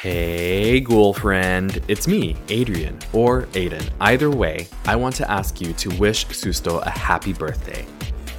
Hey, ghoul friend. It's me, Adrian, or Ayden. Either way, I want to ask you to wish Susto a happy birthday.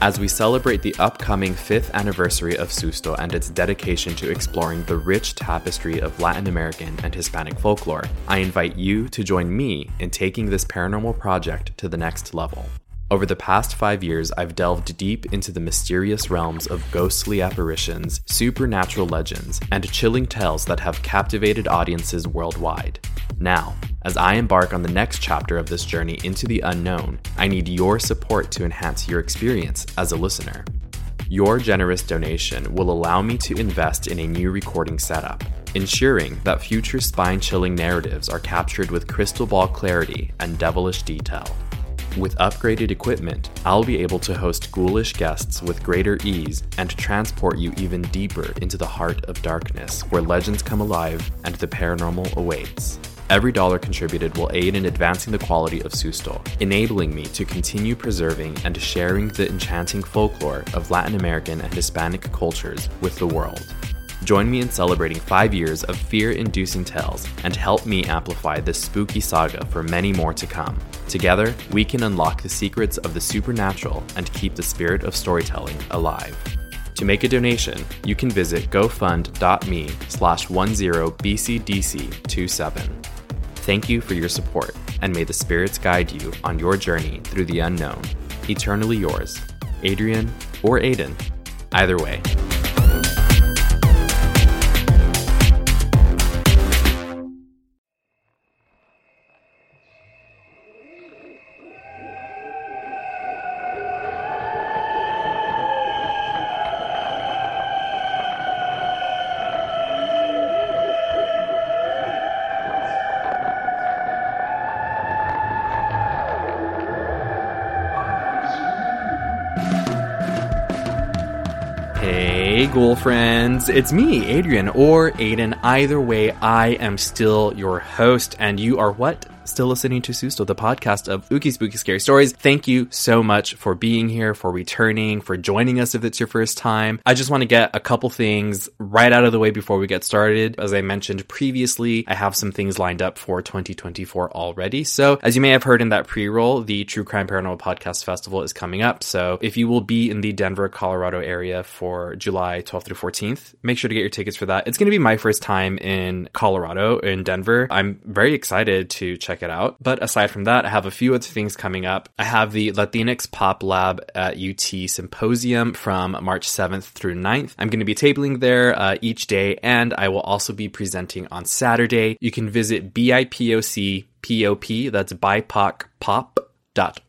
As we celebrate the upcoming 5th anniversary of Susto and its dedication to exploring the rich tapestry of Latin American and Hispanic folklore, I invite you to join me in taking this paranormal project to the next level. Over the past five years, I've delved deep into the mysterious realms of ghostly apparitions, supernatural legends, and chilling tales that have captivated audiences worldwide. Now, as I embark on the next chapter of this journey into the unknown, I need your support to enhance your experience as a listener. Your generous donation will allow me to invest in a new recording setup, ensuring that future spine chilling narratives are captured with crystal ball clarity and devilish detail. With upgraded equipment, I'll be able to host ghoulish guests with greater ease and transport you even deeper into the heart of darkness, where legends come alive and the paranormal awaits. Every dollar contributed will aid in advancing the quality of Susto, enabling me to continue preserving and sharing the enchanting folklore of Latin American and Hispanic cultures with the world. Join me in celebrating five years of fear inducing tales and help me amplify this spooky saga for many more to come. Together, we can unlock the secrets of the supernatural and keep the spirit of storytelling alive. To make a donation, you can visit gofund.me slash 10bcdc27. Thank you for your support, and may the spirits guide you on your journey through the unknown. Eternally yours, Adrian or Ayden. Either way. It's me, Adrian, or Ayden. Either way, I am still your host, and you are what? Still listening to Susto, the podcast of Ookie Spooky Scary Stories. Thank you so much for being here, for returning, for joining us if it's your first time. I just want to get a couple things right out of the way before we get started. As I mentioned previously, I have some things lined up for 2024 already. So, as you may have heard in that pre roll, the True Crime Paranormal Podcast Festival is coming up. So, if you will be in the Denver, Colorado area for July 12th through 14th, make sure to get your tickets for that. It's going to be my first time in Colorado, in Denver. I'm very excited to check it out. But aside from that, I have a few other things coming up. I have the Latinx Pop Lab at UT Symposium from March 7th through 9th. I'm going to be tabling there uh, each day, and I will also be presenting on Saturday. You can visit BIPOC POP, that's BIPOC Pop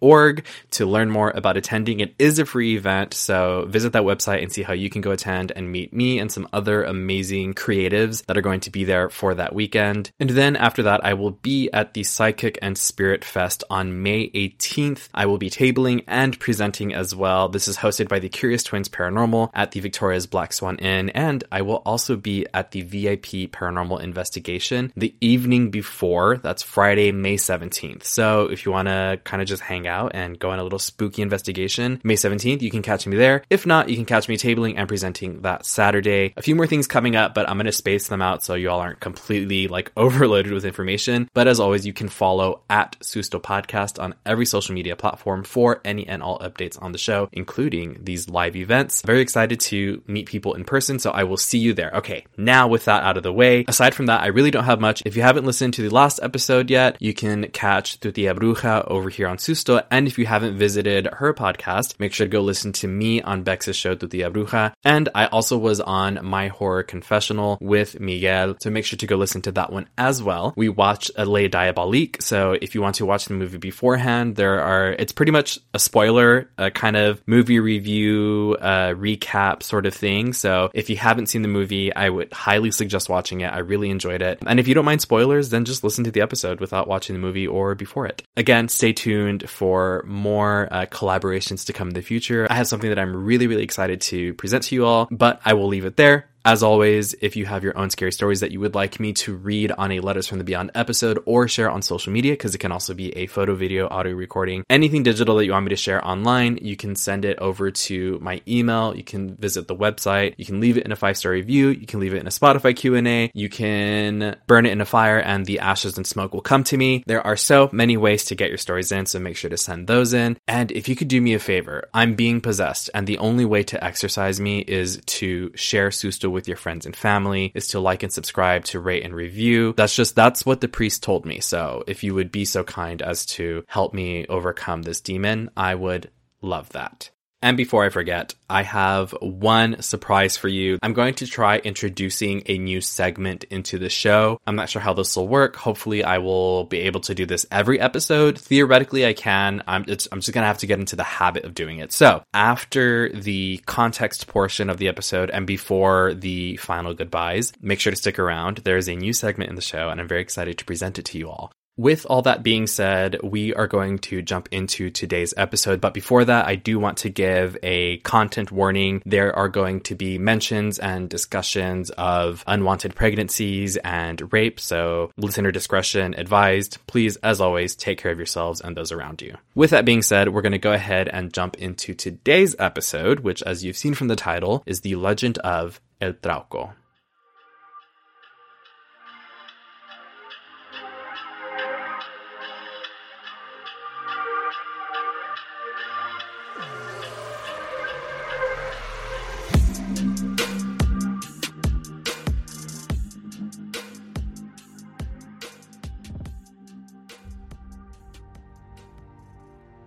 org to learn more about attending. It is a free event, so visit that website and see how you can go attend and meet me and some other amazing creatives that are going to be there for that weekend. And then after that, I will be at the Psychic and Spirit Fest on May 18th. I will be tabling and presenting as well. This is hosted by the Curious Twins Paranormal at the Victoria's Black Swan Inn, and I will also be at the VIP Paranormal Investigation the evening before. That's Friday, May 17th. So if you want to kind of just hang out and go on a little spooky investigation. May 17th, you can catch me there. If not, you can catch me tabling and presenting that Saturday. A few more things coming up, but I'm going to space them out so you all aren't completely like overloaded with information. But as always, you can follow at Susto Podcast on every social media platform for any and all updates on the show, including these live events. Very excited to meet people in person, so I will see you there. Okay, now with that out of the way, aside from that, I really don't have much. If you haven't listened to the last episode yet, you can catch Tutia Bruja over here on Susto. And if you haven't visited her podcast, make sure to go listen to me on Bex's show, Tutia Bruja. And I also was on My Horror Confessional with Miguel. So make sure to go listen to that one as well. We watched a Les Diaboliques. So if you want to watch the movie beforehand, there are, it's pretty much a spoiler, a kind of movie review, uh, recap sort of thing. So if you haven't seen the movie, I would highly suggest watching it. I really enjoyed it. And if you don't mind spoilers, then just listen to the episode without watching the movie or before it. Again, stay tuned for more uh, collaborations to come in the future. I have something that I'm really, really excited to present to you all, but I will leave it there. As always, if you have your own scary stories that you would like me to read on a Letters from the Beyond episode or share on social media, because it can also be a photo, video, audio recording, anything digital that you want me to share online, you can send it over to my email. You can visit the website. You can leave it in a five star review. You can leave it in a Spotify Q&A. You can burn it in a fire and the ashes and smoke will come to me. There are so many ways to get your stories in, so make sure to send those in. And if you could do me a favor, I'm being possessed and the only way to exercise me is to share Susto with your friends and family, is to like and subscribe, to rate and review. That's just, that's what the priest told me. So if you would be so kind as to help me overcome this demon, I would love that. And before I forget, I have one surprise for you. I'm going to try introducing a new segment into the show. I'm not sure how this will work. Hopefully, I will be able to do this every episode. Theoretically, I can. I'm, I'm just going to have to get into the habit of doing it. So, after the context portion of the episode and before the final goodbyes, make sure to stick around. There is a new segment in the show, and I'm very excited to present it to you all. With all that being said, we are going to jump into today's episode. But before that, I do want to give a content warning. There are going to be mentions and discussions of unwanted pregnancies and rape. So listener discretion advised. Please, as always, take care of yourselves and those around you. With that being said, we're going to go ahead and jump into today's episode, which, as you've seen from the title, is the legend of El Trauco.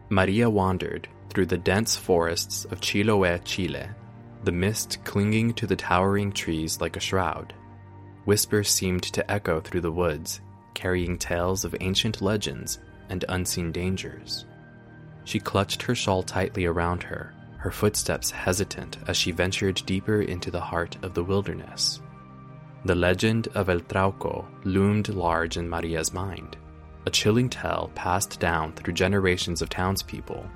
Maria wandered through the dense forests of Chiloé, Chile, the mist clinging to the towering trees like a shroud. Whispers seemed to echo through the woods, carrying tales of ancient legends and unseen dangers. She clutched her shawl tightly around her, her footsteps hesitant as she ventured deeper into the heart of the wilderness. The legend of El Trauco loomed large in Maria's mind a chilling tale passed down through generations of townspeople.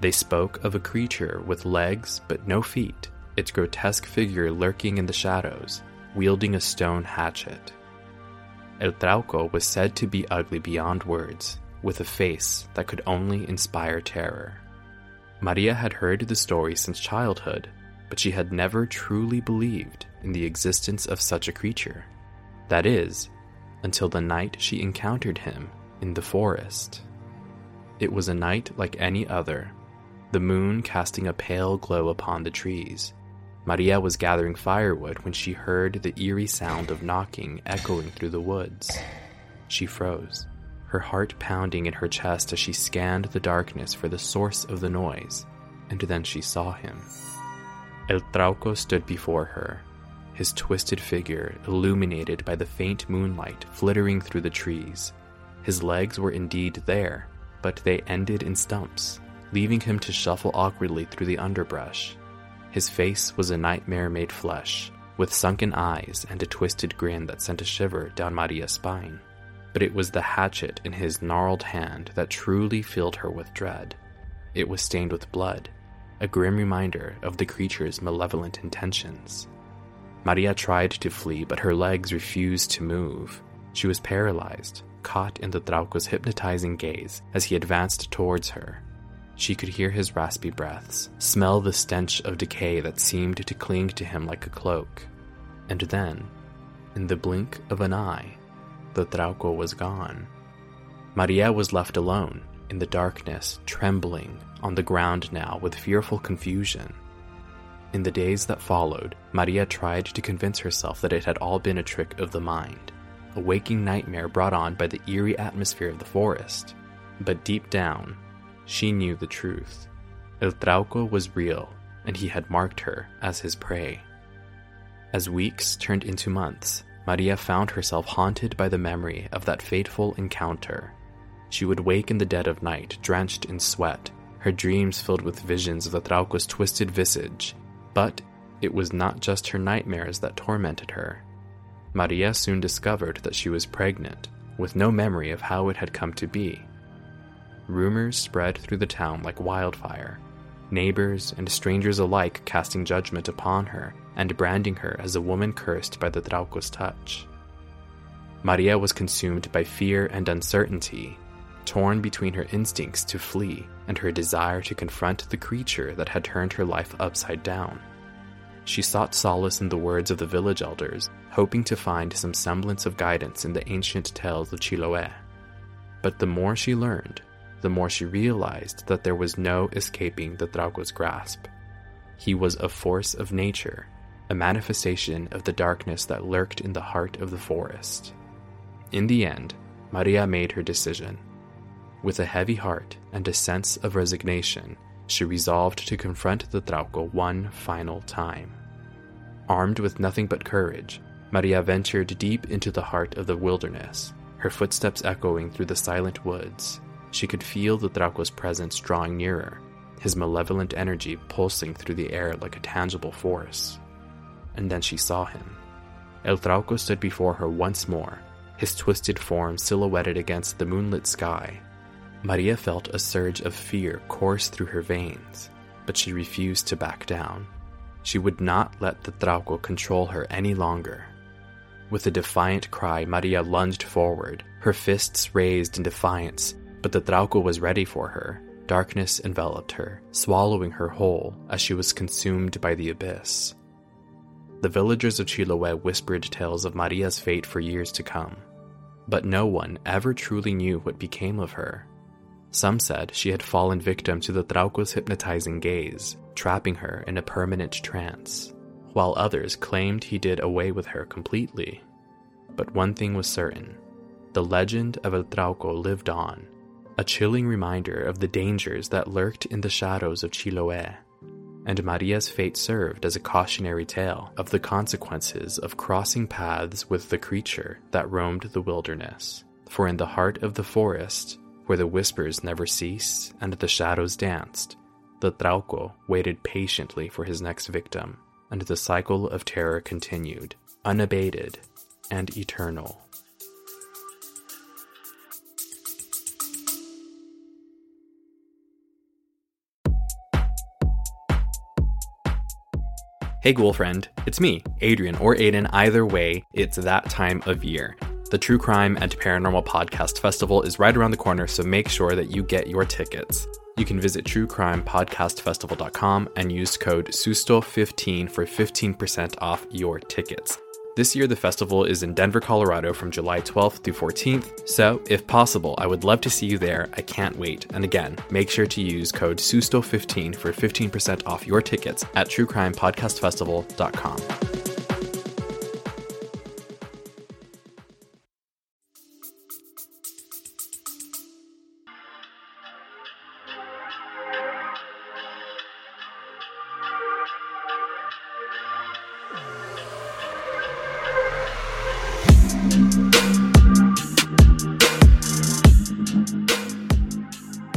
They spoke of a creature with legs but no feet, its grotesque figure lurking in the shadows, wielding a stone hatchet. El Trauco was said to be ugly beyond words, with a face that could only inspire terror. Maria had heard the story since childhood, but she had never truly believed in the existence of such a creature. That is, until the night she encountered him in the forest. It was a night like any other, the moon casting a pale glow upon the trees. Maria was gathering firewood when she heard the eerie sound of knocking echoing through the woods. She froze, her heart pounding in her chest as she scanned the darkness for the source of the noise, and then she saw him. El Trauco stood before her, his twisted figure illuminated by the faint moonlight flittering through the trees. His legs were indeed there, but they ended in stumps, leaving him to shuffle awkwardly through the underbrush. His face was a nightmare made flesh, with sunken eyes and a twisted grin that sent a shiver down Maria's spine. But it was the hatchet in his gnarled hand that truly filled her with dread. It was stained with blood, a grim reminder of the creature's malevolent intentions. Maria tried to flee, but her legs refused to move. She was paralyzed, caught in the Trauco's hypnotizing gaze as he advanced towards her. She could hear his raspy breaths, smell the stench of decay that seemed to cling to him like a cloak. And then, in the blink of an eye, the Trauco was gone. Maria was left alone, in the darkness, trembling on the ground now with fearful confusion. In the days that followed, Maria tried to convince herself that it had all been a trick of the mind a waking nightmare brought on by the eerie atmosphere of the forest. But deep down, she knew the truth. El Trauco was real, and he had marked her as his prey. As weeks turned into months, Maria found herself haunted by the memory of that fateful encounter. She would wake in the dead of night, drenched in sweat, her dreams filled with visions of the Trauco's twisted visage. But it was not just her nightmares that tormented her. Maria soon discovered that she was pregnant, with no memory of how it had come to be. Rumors spread through the town like wildfire, neighbors and strangers alike casting judgment upon her and branding her as a woman cursed by the Trauco's touch. Maria was consumed by fear and uncertainty, torn between her instincts to flee and her desire to confront the creature that had turned her life upside down. She sought solace in the words of the village elders, hoping to find some semblance of guidance in the ancient tales of Chiloé. But the more she learned, the more she realized that there was no escaping the Trauco's grasp. He was a force of nature, a manifestation of the darkness that lurked in the heart of the forest. In the end, Maria made her decision. With a heavy heart and a sense of resignation, she resolved to confront the Trauco one final time. Armed with nothing but courage, Maria ventured deep into the heart of the wilderness, her footsteps echoing through the silent woods. She could feel the Trauco's presence drawing nearer, his malevolent energy pulsing through the air like a tangible force. And then she saw him. El Trauco stood before her once more, his twisted form silhouetted against the moonlit sky. Maria felt a surge of fear course through her veins, but she refused to back down. She would not let the Trauco control her any longer. With a defiant cry, Maria lunged forward, her fists raised in defiance, but the Trauco was ready for her. Darkness enveloped her, swallowing her whole as she was consumed by the abyss. The villagers of Chiloé whispered tales of Maria's fate for years to come, but no one ever truly knew what became of her. Some said she had fallen victim to the Trauco's hypnotizing gaze, trapping her in a permanent trance, while others claimed he did away with her completely. But one thing was certain the legend of El Trauco lived on, a chilling reminder of the dangers that lurked in the shadows of Chiloé. And Maria's fate served as a cautionary tale of the consequences of crossing paths with the creature that roamed the wilderness. For in the heart of the forest, where the whispers never ceased and the shadows danced, the Trauco waited patiently for his next victim, and the cycle of terror continued, unabated and eternal. Hey, ghoul friend, it's me, Adrian, or Ayden. Either way, it's that time of year. The True Crime and Paranormal Podcast Festival is right around the corner, so make sure that you get your tickets. You can visit truecrimepodcastfestival.com and use code SUSTO15 for 15% off your tickets. This year, the festival is in Denver, Colorado from July 12th through 14th, so if possible, I would love to see you there. I can't wait. And again, make sure to use code SUSTO15 for 15% off your tickets at truecrimepodcastfestival.com.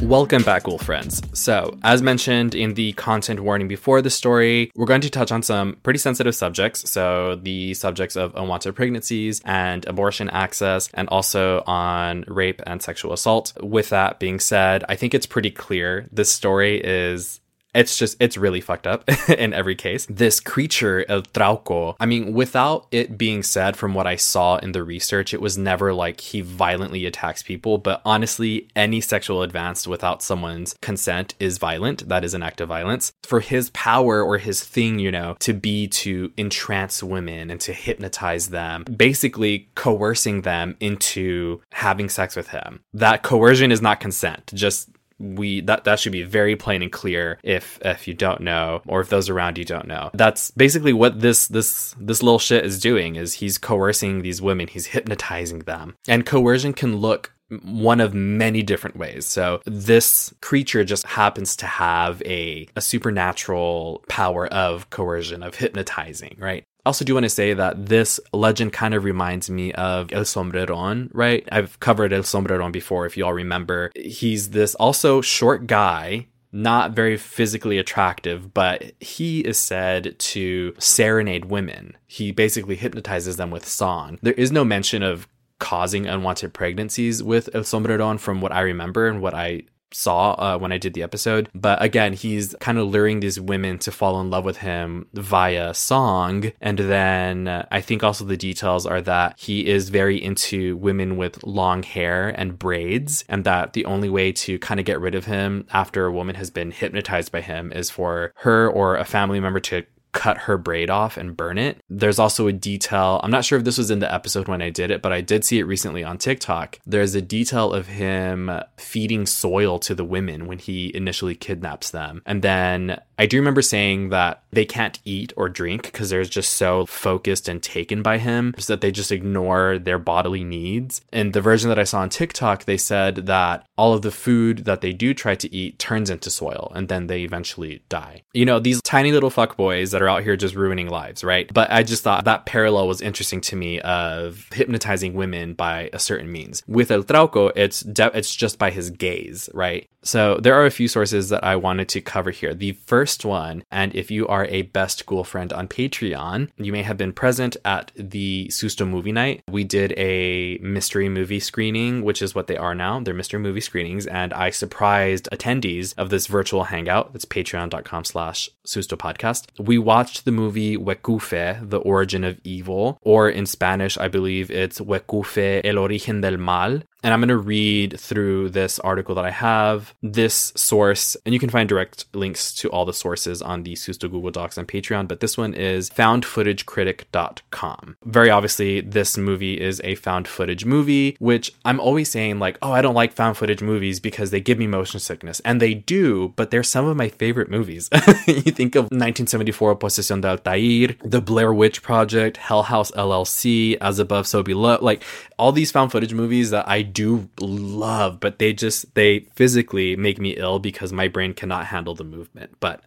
Welcome back, ghoul friends. So, as mentioned in the content warning before the story, we're going to touch on some pretty sensitive subjects. So, the subjects of unwanted pregnancies and abortion access, and also on rape and sexual assault. With that being said, I think it's pretty clear this story is it's just it's really fucked up in every case. This creature el trauco i mean without it being said from what i saw in the research it was never like he violently attacks people but honestly any sexual advance without someone's consent is violent. That is an act of violence. For his power or his thing you know to be to entrance women and to hypnotize them basically coercing them into having sex with him. That coercion is not consent just we that that should be very plain and clear if if you don't know or if those around you don't know that's basically what this this this little shit is doing is he's coercing these women he's hypnotizing them and coercion can look one of many different ways. So this creature just happens to have a, a supernatural power of coercion, of hypnotizing, right? Also do want to say that this legend kind of reminds me of El Sombreron, right? I've covered El Sombreron before, if y'all remember. He's this also short guy not very physically attractive, but he is said to serenade women. He basically hypnotizes them with song. There is no mention of causing unwanted pregnancies with El Sombreron from what I remember and what I saw uh, when I did the episode. But again, he's kind of luring these women to fall in love with him via song. And then uh, I think also the details are that he is very into women with long hair and braids, and that the only way to kind of get rid of him after a woman has been hypnotized by him is for her or a family member to cut her braid off and burn it. There's also a detail, I'm not sure if this was in the episode when I did it, but I did see it recently on TikTok. There's a detail of him feeding soil to the women when he initially kidnaps them. And then I do remember saying that they can't eat or drink because they're just so focused and taken by him so that they just ignore their bodily needs. In the version that I saw on TikTok, they said that all of the food that they do try to eat turns into soil and then they eventually die. You know, these tiny little fuck boys that that are out here just ruining lives, right? But I just thought that parallel was interesting to me of hypnotizing women by a certain means. With El Trauco, it's de- it's just by his gaze, right? So there are a few sources that I wanted to cover here. The first one, and if you are a best school friend on Patreon, you may have been present at the Susto movie night. We did a mystery movie screening, which is what they are now. They're mystery movie screenings, and I surprised attendees of this virtual hangout. It's patreon.com slash Susto podcast. We watched the movie Huecufe, The Origin of Evil, or in Spanish, I believe it's Huecufe, El Origen del Mal. And I'm going to read through this article that I have, this source, and you can find direct links to all the sources on the Susto Google Docs and Patreon, but this one is foundfootagecritic.com. Very obviously, this movie is a found footage movie, which I'm always saying, like, oh, I don't like found footage movies because they give me motion sickness. And they do, but they're some of my favorite movies. you think of 1974 Posesión de Altair, The Blair Witch Project, Hell House LLC, As Above, So Below, like all these found footage movies that I do love, but they just they physically make me ill because my brain cannot handle the movement. But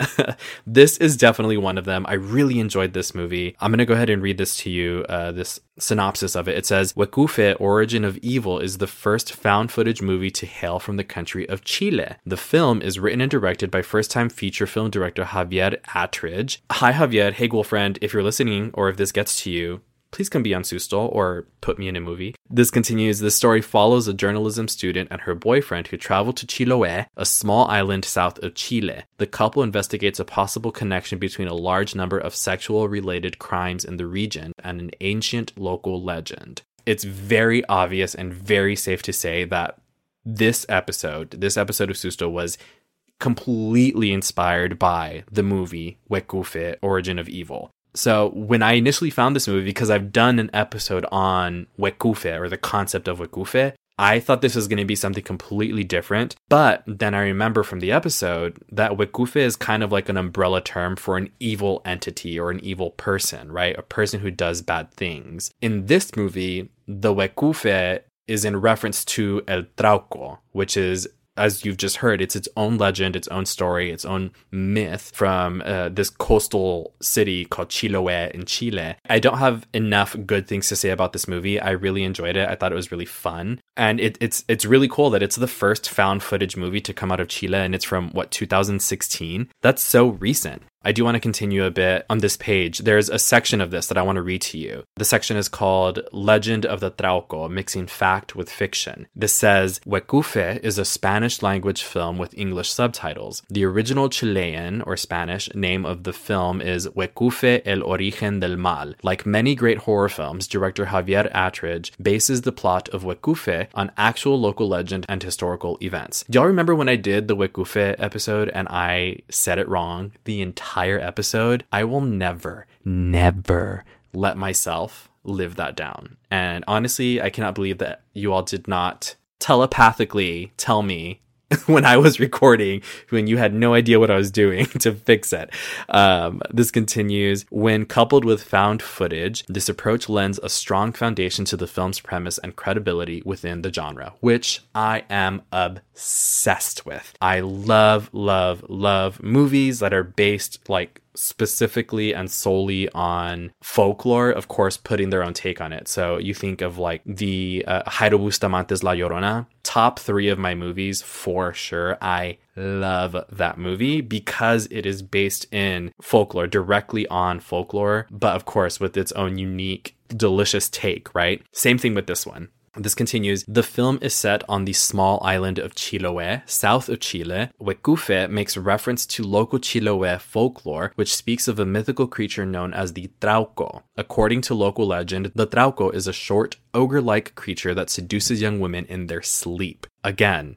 this is definitely one of them. I really enjoyed this movie. I'm gonna go ahead and read this to you. Uh, this synopsis of it. It says Huecufe, Origin of Evil is the first found footage movie to hail from the country of Chile. The film is written and directed by first time feature film director Javier Attridge. Hi, Javier. Hey, girlfriend. If you're listening or if this gets to you, please come be on Susto or put me in a movie. This continues. The story follows a journalism student and her boyfriend who travel to Chiloé, a small island south of Chile. The couple investigates a possible connection between a large number of sexual related crimes in the region and an ancient local legend. It's very obvious and very safe to say that this episode, this episode of Susto was completely inspired by the movie Huecufe, Origin of Evil. So when I initially found this movie, because I've done an episode on Huecufe or the concept of Huecufe, I thought this was going to be something completely different. But then I remember from the episode that Huecufe is kind of like an umbrella term for an evil entity or an evil person, right? A person who does bad things. In this movie, the Huecufe is in reference to El Trauco, which is as you've just heard, it's its own legend, its own story, its own myth from uh, this coastal city called Chiloé in Chile. I don't have enough good things to say about this movie. I really enjoyed it. I thought it was really fun, and it, it's it's really cool that it's the first found footage movie to come out of Chile, and it's from what 2016. That's so recent. I do want to continue a bit on this page. There's a section of this that I want to read to you. The section is called Legend of the Trauco, mixing fact with fiction. This says Huecufe is a Spanish language film with English subtitles. The original Chilean or Spanish name of the film is Huecufe el origen del mal. Like many great horror films, director Javier Attridge bases the plot of Huecufe on actual local legend and historical events. Do y'all remember when I did the Huecufe episode and I said it wrong the entire entire episode, I will never, never let myself live that down. And honestly, I cannot believe that you all did not telepathically tell me when I was recording when you had no idea what I was doing to fix it. Um, this continues. When coupled with found footage, this approach lends a strong foundation to the film's premise and credibility within the genre, which I am obsessed with. I love, love, love movies that are based like specifically and solely on folklore, of course, putting their own take on it. So you think of like the uh, Jairo Bustamante's La Llorona, top three of my movies for sure. I love that movie because it is based in folklore, directly on folklore, but of course with its own unique, delicious take, right? Same thing with this one. This continues. The film is set on the small island of Chiloé, south of Chile. Huecufe makes reference to local Chiloé folklore, which speaks of a mythical creature known as the Trauco. According to local legend, the Trauco is a short, ogre like creature that seduces young women in their sleep. Again,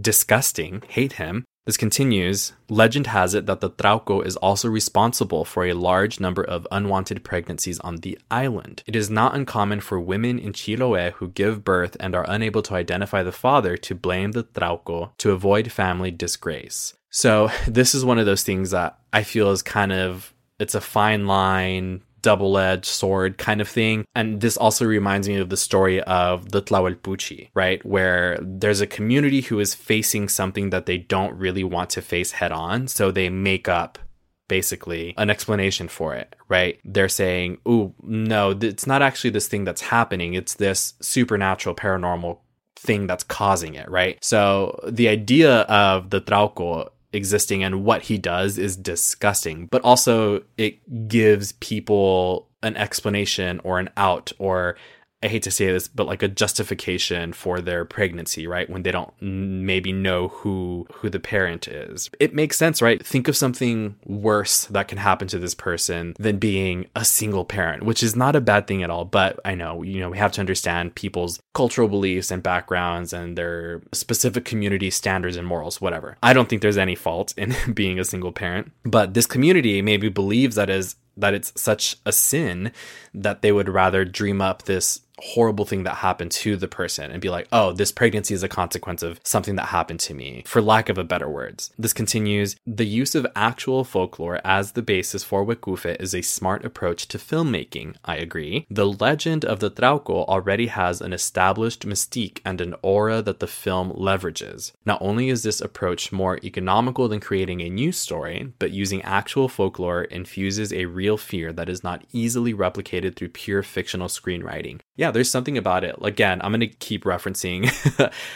disgusting, hate him. This continues. Legend has it that the Trauco is also responsible for a large number of unwanted pregnancies on the island. It is not uncommon for women in Chiloé who give birth and are unable to identify the father to blame the Trauco to avoid family disgrace. So, this is one of those things that I feel is kind of it's a fine line double edged sword kind of thing. And this also reminds me of the story of the Tlahuelpuchi, right? Where there's a community who is facing something that they don't really want to face head on. So they make up basically an explanation for it, right? They're saying, oh, no, it's not actually this thing that's happening. It's this supernatural paranormal thing that's causing it, right? So the idea of the Trauco existing and what he does is disgusting, but also it gives people an explanation or an out or I hate to say this, but like a justification for their pregnancy, right? When they don't maybe know who who the parent is. It makes sense, right? Think of something worse that can happen to this person than being a single parent, which is not a bad thing at all, but I know, you know, we have to understand people's cultural beliefs and backgrounds and their specific community standards and morals, whatever. I don't think there's any fault in being a single parent, but this community maybe believes that is that it's such a sin that they would rather dream up this horrible thing that happened to the person and be like, oh, this pregnancy is a consequence of something that happened to me, for lack of a better words. This continues the use of actual folklore as the basis for Huecufe is a smart approach to filmmaking, I agree. The legend of the Trauco already has an established mystique and an aura that the film leverages. Not only is this approach more economical than creating a new story, but using actual folklore infuses a real fear that is not easily replicated through pure fictional screenwriting. Yeah, there's something about it. Again, I'm going to keep referencing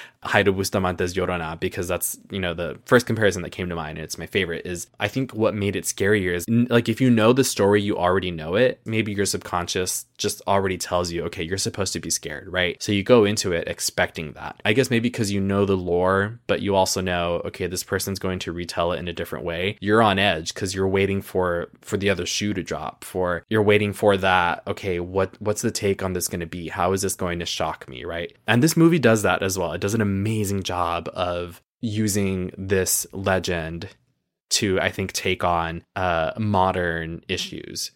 Jairo Bustamante's Llorona because that's, you know, the first comparison that came to mind and it's my favorite is I think what made it scarier is like if you know the story, you already know it. Maybe your subconscious just already tells you, okay, you're supposed to be scared, right? So you go into it expecting that. I guess maybe because you know the lore, but you also know, okay, this person's going to retell it in a different way. You're on edge because you're waiting for for the other shoe to drop. For you're waiting for that, okay, what what's the take on this going to be? How is this going to shock me, right? And this movie does that as well. It does an amazing job of using this legend to, I think, take on uh, modern issues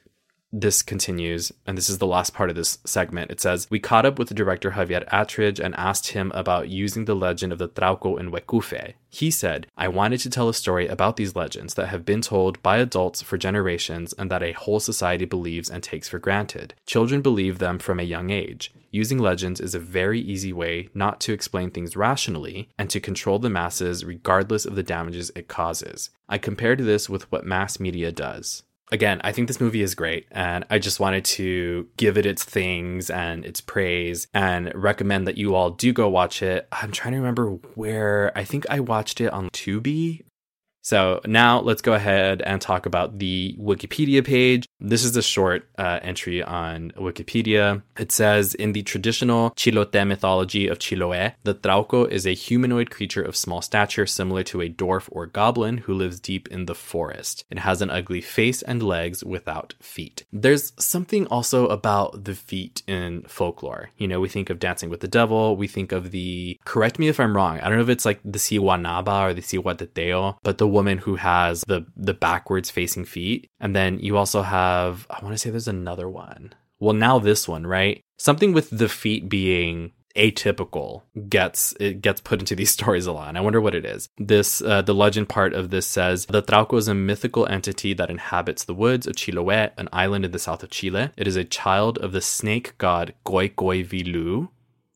this continues, and this is the last part of this segment. It says, We caught up with the director Javier Attridge and asked him about using the legend of the Trauco in Huecufe. He said, I wanted to tell a story about these legends that have been told by adults for generations and that a whole society believes and takes for granted. Children believe them from a young age. Using legends is a very easy way not to explain things rationally and to control the masses regardless of the damages it causes. I compared this with what mass media does again, I think this movie is great, and I just wanted to give it its things and its praise and recommend that you all do go watch it. I'm trying to remember where I think I watched it on Tubi so now let's go ahead and talk about the Wikipedia page. This is a short uh, entry on Wikipedia. It says In the traditional Chilote mythology of Chiloé, the Trauco is a humanoid creature of small stature, similar to a dwarf or goblin who lives deep in the forest. It has an ugly face and legs without feet. There's something also about the feet in folklore. You know, we think of Dancing with the Devil, we think of the, correct me if I'm wrong, I don't know if it's like the Siguanaba or the Sihuateteo, but the woman who has the the backwards facing feet. And then you also have I want to say there's another one. Well, now this one, right? Something with the feet being atypical gets it gets put into these stories a lot. And I wonder what it is. This uh, the legend part of this says the Trauco is a mythical entity that inhabits the woods of Chiloé, an island in the south of Chile. It is a child of the snake god Coi Coi-Vilu,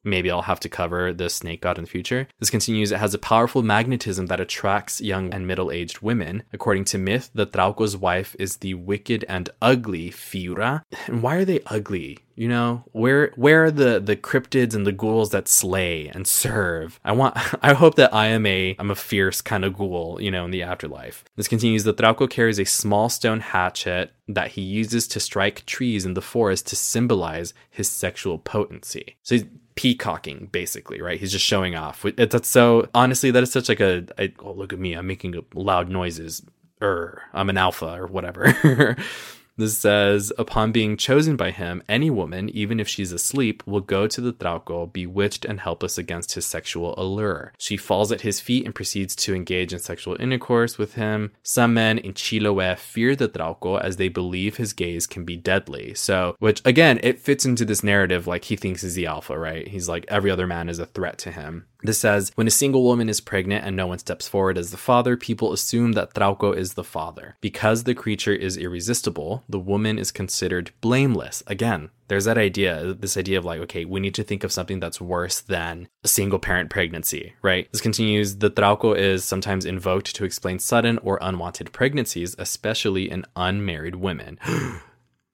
maybe I'll have to cover the snake god in the future. This continues, it has a powerful magnetism that attracts young and middle aged women. According to myth, the Trauco's wife is the wicked and ugly Fiura. And why are they ugly? You know, where where are the the cryptids and the ghouls that slay and serve? I want I hope that I am a I'm a fierce kind of ghoul, you know, in the afterlife. This continues the Trauco carries a small stone hatchet that he uses to strike trees in the forest to symbolize his sexual potency. So peacocking basically right? He's just showing off. That's so honestly that is such like a I, oh look at me i'm making loud noises er i'm an alpha or whatever This says, upon being chosen by him, any woman, even if she's asleep, will go to the Trauco, bewitched and helpless against his sexual allure. She falls at his feet and proceeds to engage in sexual intercourse with him. Some men in Chiloé fear the Trauco as they believe his gaze can be deadly. So, which again, it fits into this narrative like he thinks he's the alpha, right? He's like every other man is a threat to him. This says, when a single woman is pregnant and no one steps forward as the father, people assume that Trauco is the father. Because the creature is irresistible, the woman is considered blameless. Again, there's that idea, this idea of like, okay, we need to think of something that's worse than a single parent pregnancy, right? This continues, the Trauco is sometimes invoked to explain sudden or unwanted pregnancies, especially in unmarried women.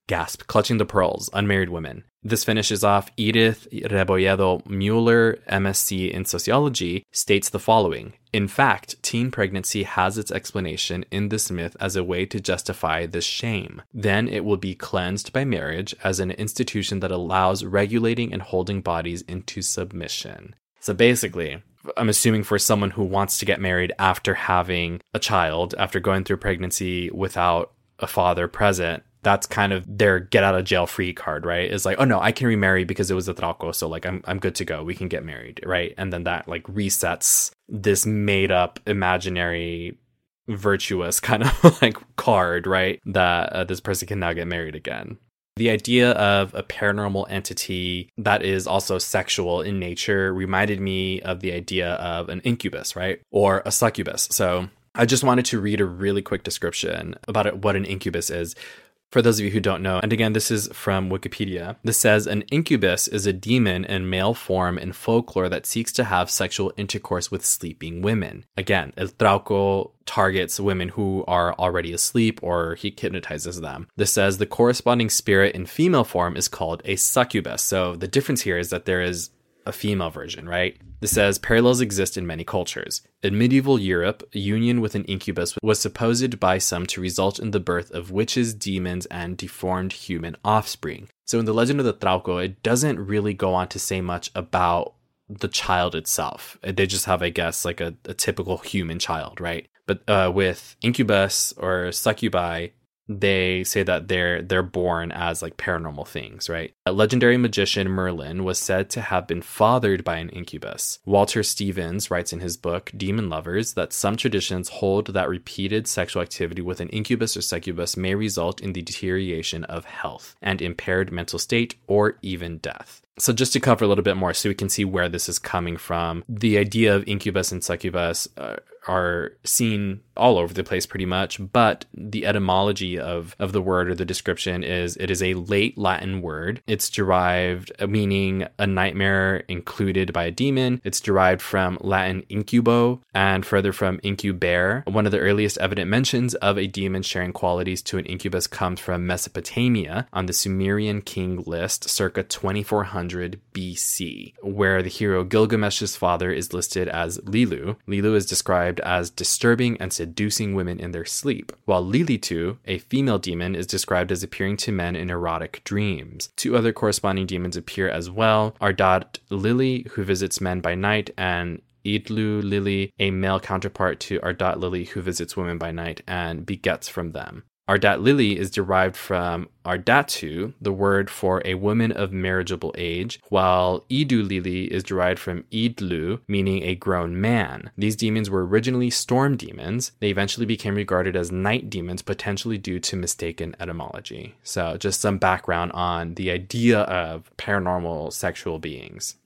Gasp, clutching the pearls, unmarried women. This finishes off Edith Rebolledo Mueller, MSc in sociology, states the following In fact, teen pregnancy has its explanation in this myth as a way to justify this shame. Then it will be cleansed by marriage as an institution that allows regulating and holding bodies into submission. So basically, I'm assuming for someone who wants to get married after having a child, after going through pregnancy without a father present, that's kind of their get out of jail free card, right? Is like, oh no, I can remarry because it was a trauco, so like I'm I'm good to go. We can get married, right? And then that like resets this made up imaginary virtuous kind of like card, right? That uh, this person can now get married again. The idea of a paranormal entity that is also sexual in nature reminded me of the idea of an incubus, right? Or a succubus. So I just wanted to read a really quick description about what an incubus is. For those of you who don't know, and again, this is from Wikipedia, this says an incubus is a demon in male form in folklore that seeks to have sexual intercourse with sleeping women. Again, El Trauco targets women who are already asleep or he hypnotizes them. This says the corresponding spirit in female form is called a succubus. So the difference here is that there is a female version, right? This says parallels exist in many cultures. In medieval Europe, union with an incubus was supposed by some to result in the birth of witches, demons, and deformed human offspring. So in the legend of the Trauco, it doesn't really go on to say much about the child itself. They just have, I guess, like a, a typical human child, right? But uh, with incubus or succubi, they say that they're they're born as like paranormal things, right? A legendary magician Merlin was said to have been fathered by an incubus. Walter Stephens writes in his book Demon Lovers that some traditions hold that repeated sexual activity with an incubus or succubus may result in the deterioration of health and impaired mental state or even death. So, just to cover a little bit more so we can see where this is coming from, the idea of incubus and succubus uh, are seen all over the place pretty much, but the etymology of, of the word or the description is it is a late Latin word. It's derived uh, meaning a nightmare included by a demon. It's derived from Latin incubo and further from incubare. One of the earliest evident mentions of a demon sharing qualities to an incubus comes from Mesopotamia on the Sumerian king list circa 2400 BC, where the hero Gilgamesh's father is listed as Lilu. Lilu is described as disturbing and seducing women in their sleep, while Lilitu, a female demon, is described as appearing to men in erotic dreams. Two other corresponding demons appear as well Ardat Lili, who visits men by night, and Idlu Lili, a male counterpart to Ardat Lili, who visits women by night and begets from them. Ardat Lili is derived from Ardatu, the word for a woman of marriageable age, while Idlu Lili is derived from Idlu, meaning a grown man. These demons were originally storm demons. They eventually became regarded as night demons, potentially due to mistaken etymology. So, just some background on the idea of paranormal sexual beings.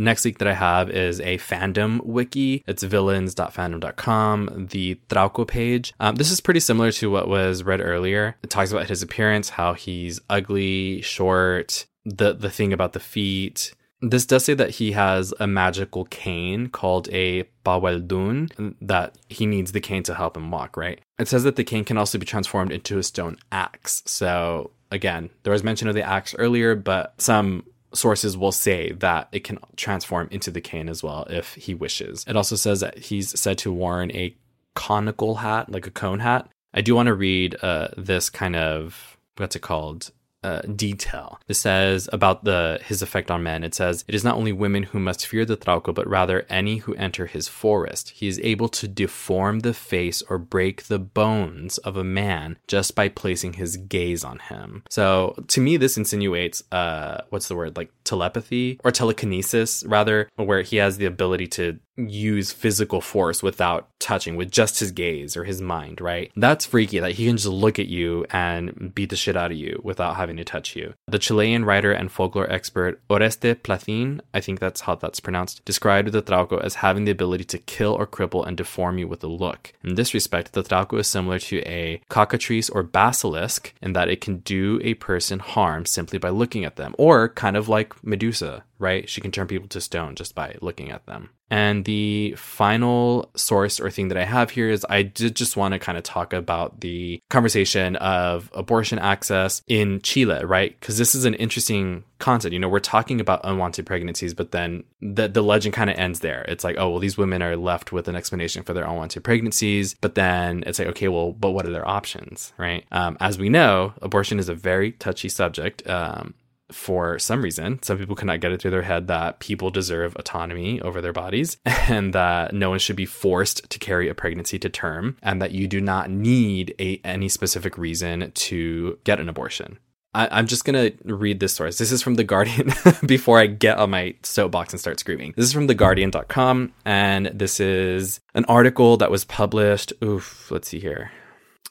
Next link that I have is a fandom wiki. It's villains.fandom.com, the Trauco page. Um, this is pretty similar to what was read earlier. It talks about his appearance, how he's ugly, short, the the thing about the feet. This does say that he has a magical cane called a Pahueldún, that he needs the cane to help him walk, right? It says that the cane can also be transformed into a stone axe. So again, there was mention of the axe earlier, but some sources will say that it can transform into the cane as well if he wishes. It also says that he's said to worn a conical hat, like a cone hat. I do want to read uh, this kind of what's it called? Uh, detail. It says about the his effect on men. It says it is not only women who must fear the Trauco, but rather any who enter his forest. He is able to deform the face or break the bones of a man just by placing his gaze on him. So to me, this insinuates uh, what's the word like telepathy or telekinesis rather, where he has the ability to use physical force without touching with just his gaze or his mind, right? That's freaky that he can just look at you and beat the shit out of you without having to touch you. The Chilean writer and folklore expert Oreste Placín, I think that's how that's pronounced, described the Trauco as having the ability to kill or cripple and deform you with a look. In this respect, the Trauco is similar to a cockatrice or basilisk in that it can do a person harm simply by looking at them, or kind of like Medusa, right? She can turn people to stone just by looking at them. And the final source or thing that I have here is I did just want to kind of talk about the conversation of abortion access in Chile, right? Because this is an interesting concept. You know, we're talking about unwanted pregnancies, but then the, the legend kind of ends there. It's like, oh, well, these women are left with an explanation for their unwanted pregnancies. But then it's like, okay, well, but what are their options, right? Um, as we know, abortion is a very touchy subject. Um, for some reason, some people cannot get it through their head that people deserve autonomy over their bodies and that no one should be forced to carry a pregnancy to term and that you do not need a, any specific reason to get an abortion. I, am just gonna read this source. This is from The Guardian before I get on my soapbox and start screaming. This is from TheGuardian.com, and this is an article that was published. Oof, let's see here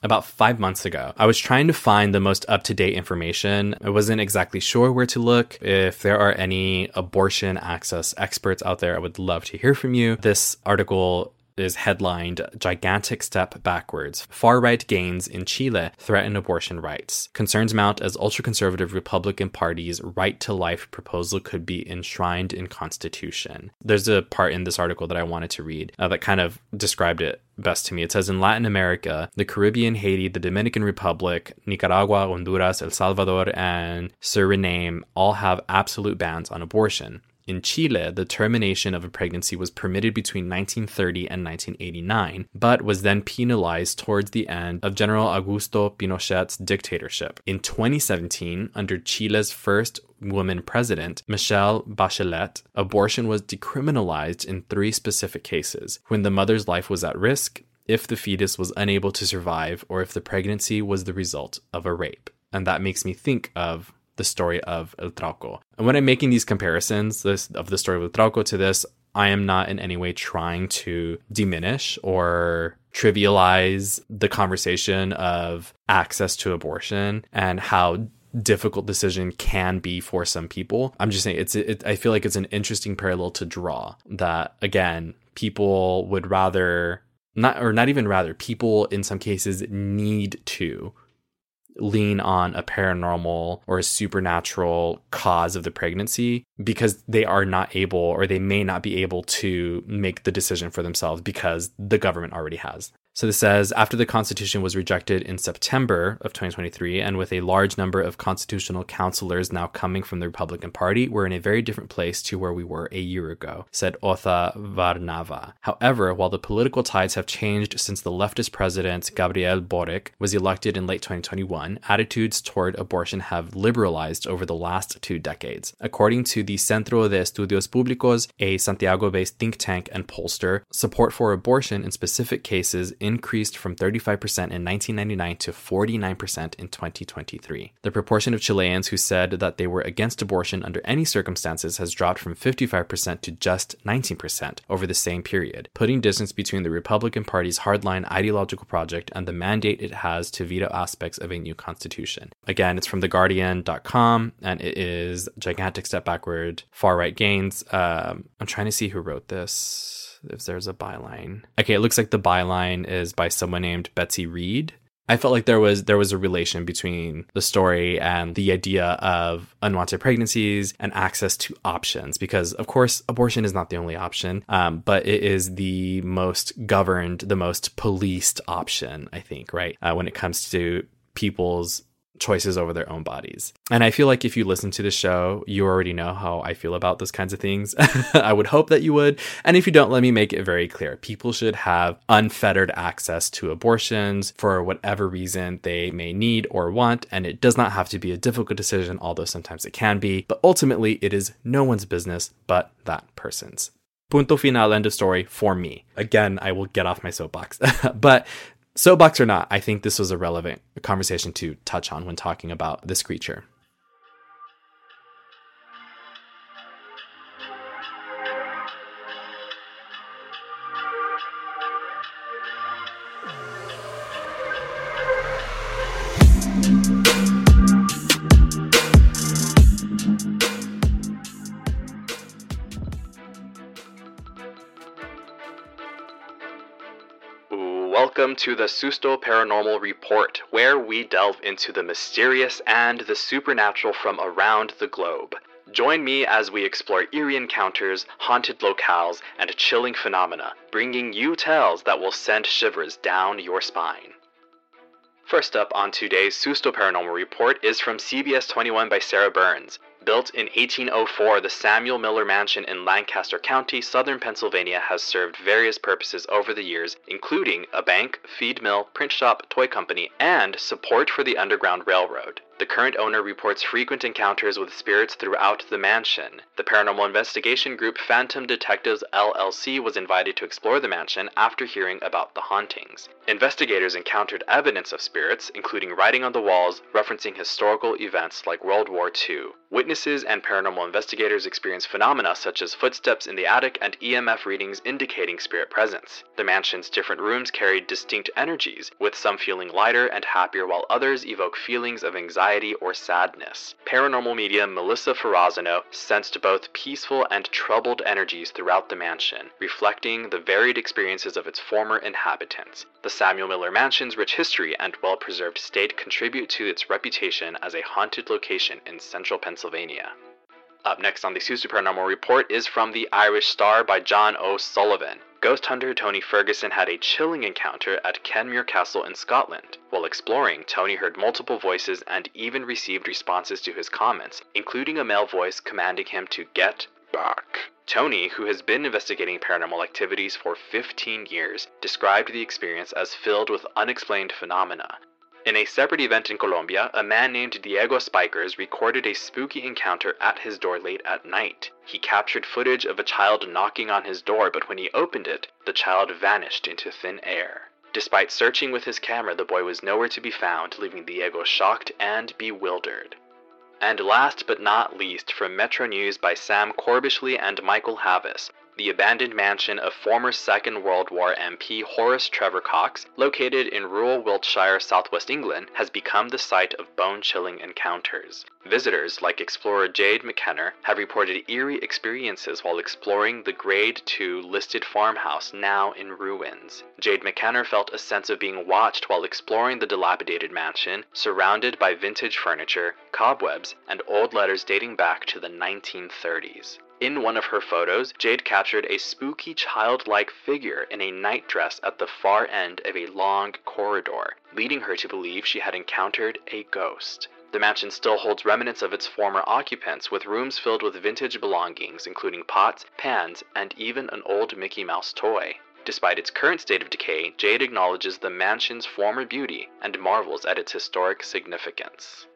about five months ago. I was trying to find the most up to date information. I wasn't exactly sure where to look. If there are any abortion access experts out there, I would love to hear from you. This article is headlined Gigantic Step Backwards. Far right gains in Chile threaten abortion rights. Concerns mount as ultra conservative Republican Party's right to life proposal could be enshrined in Constitution. There's a part in this article that I wanted to read uh, that kind of described it best to me. It says in Latin America, the Caribbean, Haiti, the Dominican Republic, Nicaragua, Honduras, El Salvador, and Suriname all have absolute bans on abortion. In Chile, the termination of a pregnancy was permitted between 1930 and 1989, but was then penalized towards the end of General Augusto Pinochet's dictatorship. In 2017, under Chile's first woman president, Michelle Bachelet, abortion was decriminalized in three specific cases when the mother's life was at risk, if the fetus was unable to survive, or if the pregnancy was the result of a rape. And that makes me think of the story of El Trauco. And when I'm making these comparisons this, of the story of El Trauco to this, I am not in any way trying to diminish or trivialize the conversation of access to abortion and how difficult decision can be for some people. I'm just saying it's it, I feel like it's an interesting parallel to draw that again people would rather not or not even rather people in some cases need to lean on a paranormal or a supernatural cause of the pregnancy because they are not able or they may not be able to make the decision for themselves because the government already has. So this says after the Constitution was rejected in September of 2023, and with a large number of constitutional counselors now coming from the Republican Party, we're in a very different place to where we were a year ago, said Otha Varnava. However, while the political tides have changed since the leftist president Gabriel Boric was elected in late 2021, attitudes toward abortion have liberalized over the last two decades. According to the Centro de Estudios Públicos, a Santiago based think tank and pollster, support for abortion in specific cases increased from 35% in 1999 to 49% in 2023. The proportion of Chileans who said that they were against abortion under any circumstances has dropped from 55% to just 19% over the same period, putting distance between the Republican Party's hardline ideological project and the mandate it has to veto aspects of a new constitution. Again, it's from theguardian.com and it is gigantic step backward, far right gains. Um, I'm trying to see who wrote this if there's a byline. Okay, it looks like the byline is by someone named Betsy Reed. I felt like there was there was a relation between the story and the idea of unwanted pregnancies and access to options because of course abortion is not the only option um, but it is the most governed the most policed option I think right uh, when it comes to people's choices over their own bodies. And I feel like if you listen to the show, you already know how I feel about those kinds of things. I would hope that you would. And if you don't, let me make it very clear. People should have unfettered access to abortions for whatever reason they may need or want. And it does not have to be a difficult decision, although sometimes it can be. But ultimately, it is no one's business but that person's. Punto final, end of story for me. Again, I will get off my soapbox. but soapbox or not, I think this was a relevant conversation to touch on when talking about this creature. To the Susto Paranormal Report, where we delve into the mysterious and the supernatural from around the globe. Join me as we explore eerie encounters, haunted locales, and chilling phenomena, bringing you tales that will send shivers down your spine. First up on today's Susto Paranormal Report is from CBS 21 by Sarah Burns. Built in 1804, the Samuel Miller Mansion in Lancaster County, southern Pennsylvania, has served various purposes over the years, including a bank, feed mill, print shop, toy company, and support for the Underground Railroad. The current owner reports frequent encounters with spirits throughout the mansion. The paranormal investigation group Phantom Detectives LLC was invited to explore the mansion after hearing about the hauntings. Investigators encountered evidence of spirits, including writing on the walls referencing historical events like World War II. Witnesses and paranormal investigators experienced phenomena such as footsteps in the attic and EMF readings indicating spirit presence. The mansion's different rooms carried distinct energies, with some feeling lighter and happier while others evoke feelings of anxiety anxiety, or sadness. Paranormal medium Melissa Ferrazano sensed both peaceful and troubled energies throughout the mansion, reflecting the varied experiences of its former inhabitants. The Samuel Miller Mansion's rich history and well preserved state contribute to its reputation as a haunted location in central Pennsylvania. Up next on the Susto Paranormal Report is from The Irish Star by John O'Sullivan. Ghost hunter Tony Ferguson had a chilling encounter at Kenmure Castle in Scotland. While exploring, Tony heard multiple voices and even received responses to his comments, including a male voice commanding him to get back. Tony, who has been investigating paranormal activities for 15 years, described the experience as filled with unexplained phenomena. In a separate event in Colombia, a man named Diego Spikers recorded a spooky encounter at his door late at night. He captured footage of a child knocking on his door, but when he opened it, the child vanished into thin air. Despite searching with his camera, the boy was nowhere to be found, leaving Diego shocked and bewildered. And last but not least, from Metro News by Sam Corbishley and Michael Havis, the abandoned mansion of former Second World War MP Horace Trevor Cox, located in rural Wiltshire, southwest England, has become the site of bone chilling encounters. Visitors, like explorer Jade McKenna, have reported eerie experiences while exploring the Grade 2 listed farmhouse now in ruins. Jade McKenna felt a sense of being watched while exploring the dilapidated mansion, surrounded by vintage furniture, cobwebs, and old letters dating back to the 1930s. In one of her photos, Jade captured a spooky childlike figure in a nightdress at the far end of a long corridor, leading her to believe she had encountered a ghost. The mansion still holds remnants of its former occupants, with rooms filled with vintage belongings, including pots, pans, and even an old Mickey Mouse toy. Despite its current state of decay, Jade acknowledges the mansion's former beauty and marvels at its historic significance.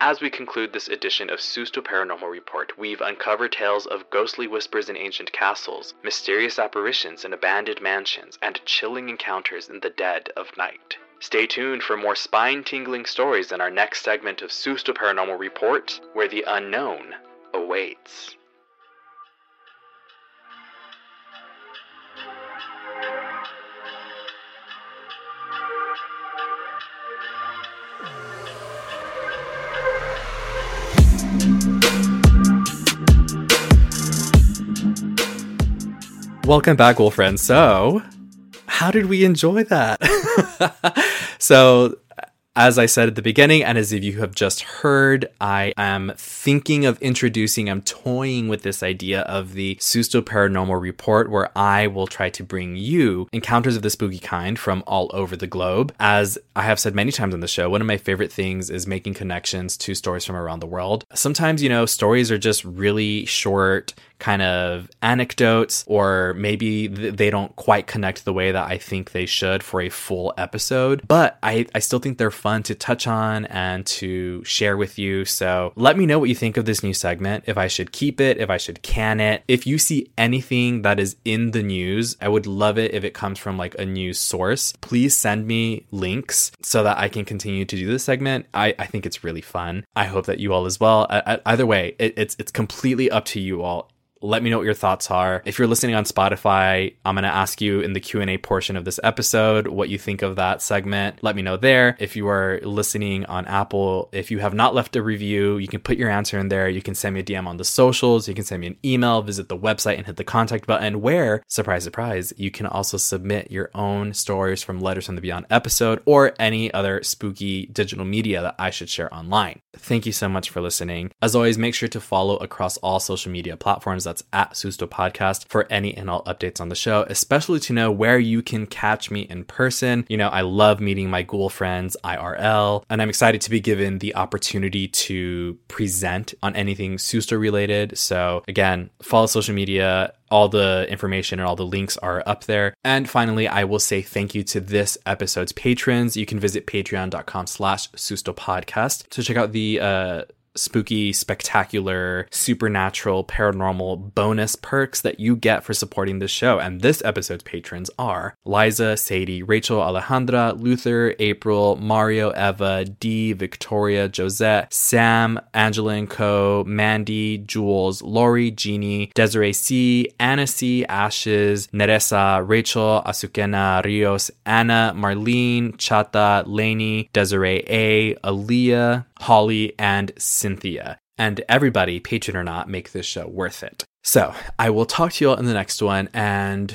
As we conclude this edition of Susto Paranormal Report, we've uncovered tales of ghostly whispers in ancient castles, mysterious apparitions in abandoned mansions, and chilling encounters in the dead of night. Stay tuned for more spine tingling stories in our next segment of Susto Paranormal Report, where the unknown awaits. Welcome back, Wolf friends. So, how did we enjoy that? so, As I said at the beginning, and as if you have just heard, I am thinking of introducing, I'm toying with this idea of the Susto Paranormal Report, where I will try to bring you encounters of the spooky kind from all over the globe. As I have said many times on the show, one of my favorite things is making connections to stories from around the world. Sometimes, you know, stories are just really short, kind of anecdotes, or maybe they don't quite connect the way that I think they should for a full episode. But I, I still think they're fun to touch on and to share with you. So let me know what you think of this new segment, if I should keep it, if I should can it. If you see anything that is in the news, I would love it if it comes from like a news source. Please send me links so that I can continue to do this segment. I, I think it's really fun. I hope that you all as well. I, I, either way, it, it's it's completely up to you all let me know what your thoughts are. If you're listening on Spotify, I'm going to ask you in the Q&A portion of this episode what you think of that segment. Let me know there. If you are listening on Apple, if you have not left a review, you can put your answer in there. You can send me a DM on the socials, you can send me an email, visit the website and hit the contact button where, surprise surprise, you can also submit your own stories from Letters from the Beyond episode or any other spooky digital media that I should share online. Thank you so much for listening. As always, make sure to follow across all social media platforms that's at Susto Podcast for any and all updates on the show, especially to know where you can catch me in person. You know, I love meeting my ghoul friends IRL, and I'm excited to be given the opportunity to present on anything Susto related. So again, follow social media all the information and all the links are up there. And finally, I will say thank you to this episode's patrons. You can visit patreon.com slash susto podcast to check out the uh, spooky, spectacular, supernatural, paranormal bonus perks that you get for supporting this show. And this episode's patrons are Liza, Sadie, Rachel, Alejandra, Luther, April, Mario, Eva, Dee, Victoria, Josette, Sam, Angela and Co., Mandy, Jules, Lori, Jeannie, Desiree C., Anna C., Ashes, Neresa, Rachel, Asukena, Rios, Anna, Marlene, Chata, Lainey, Desiree A., Aaliyah, Holly, and Cynthia. And everybody, patron or not, make this show worth it. So I will talk to you all in the next one. And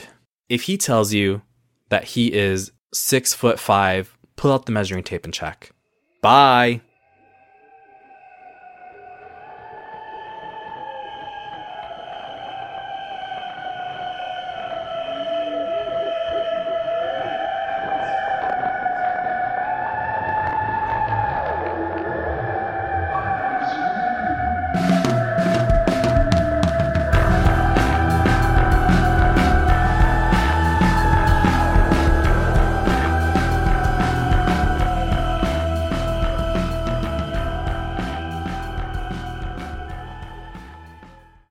if he tells you that he is six foot five, pull out the measuring tape and check. Bye.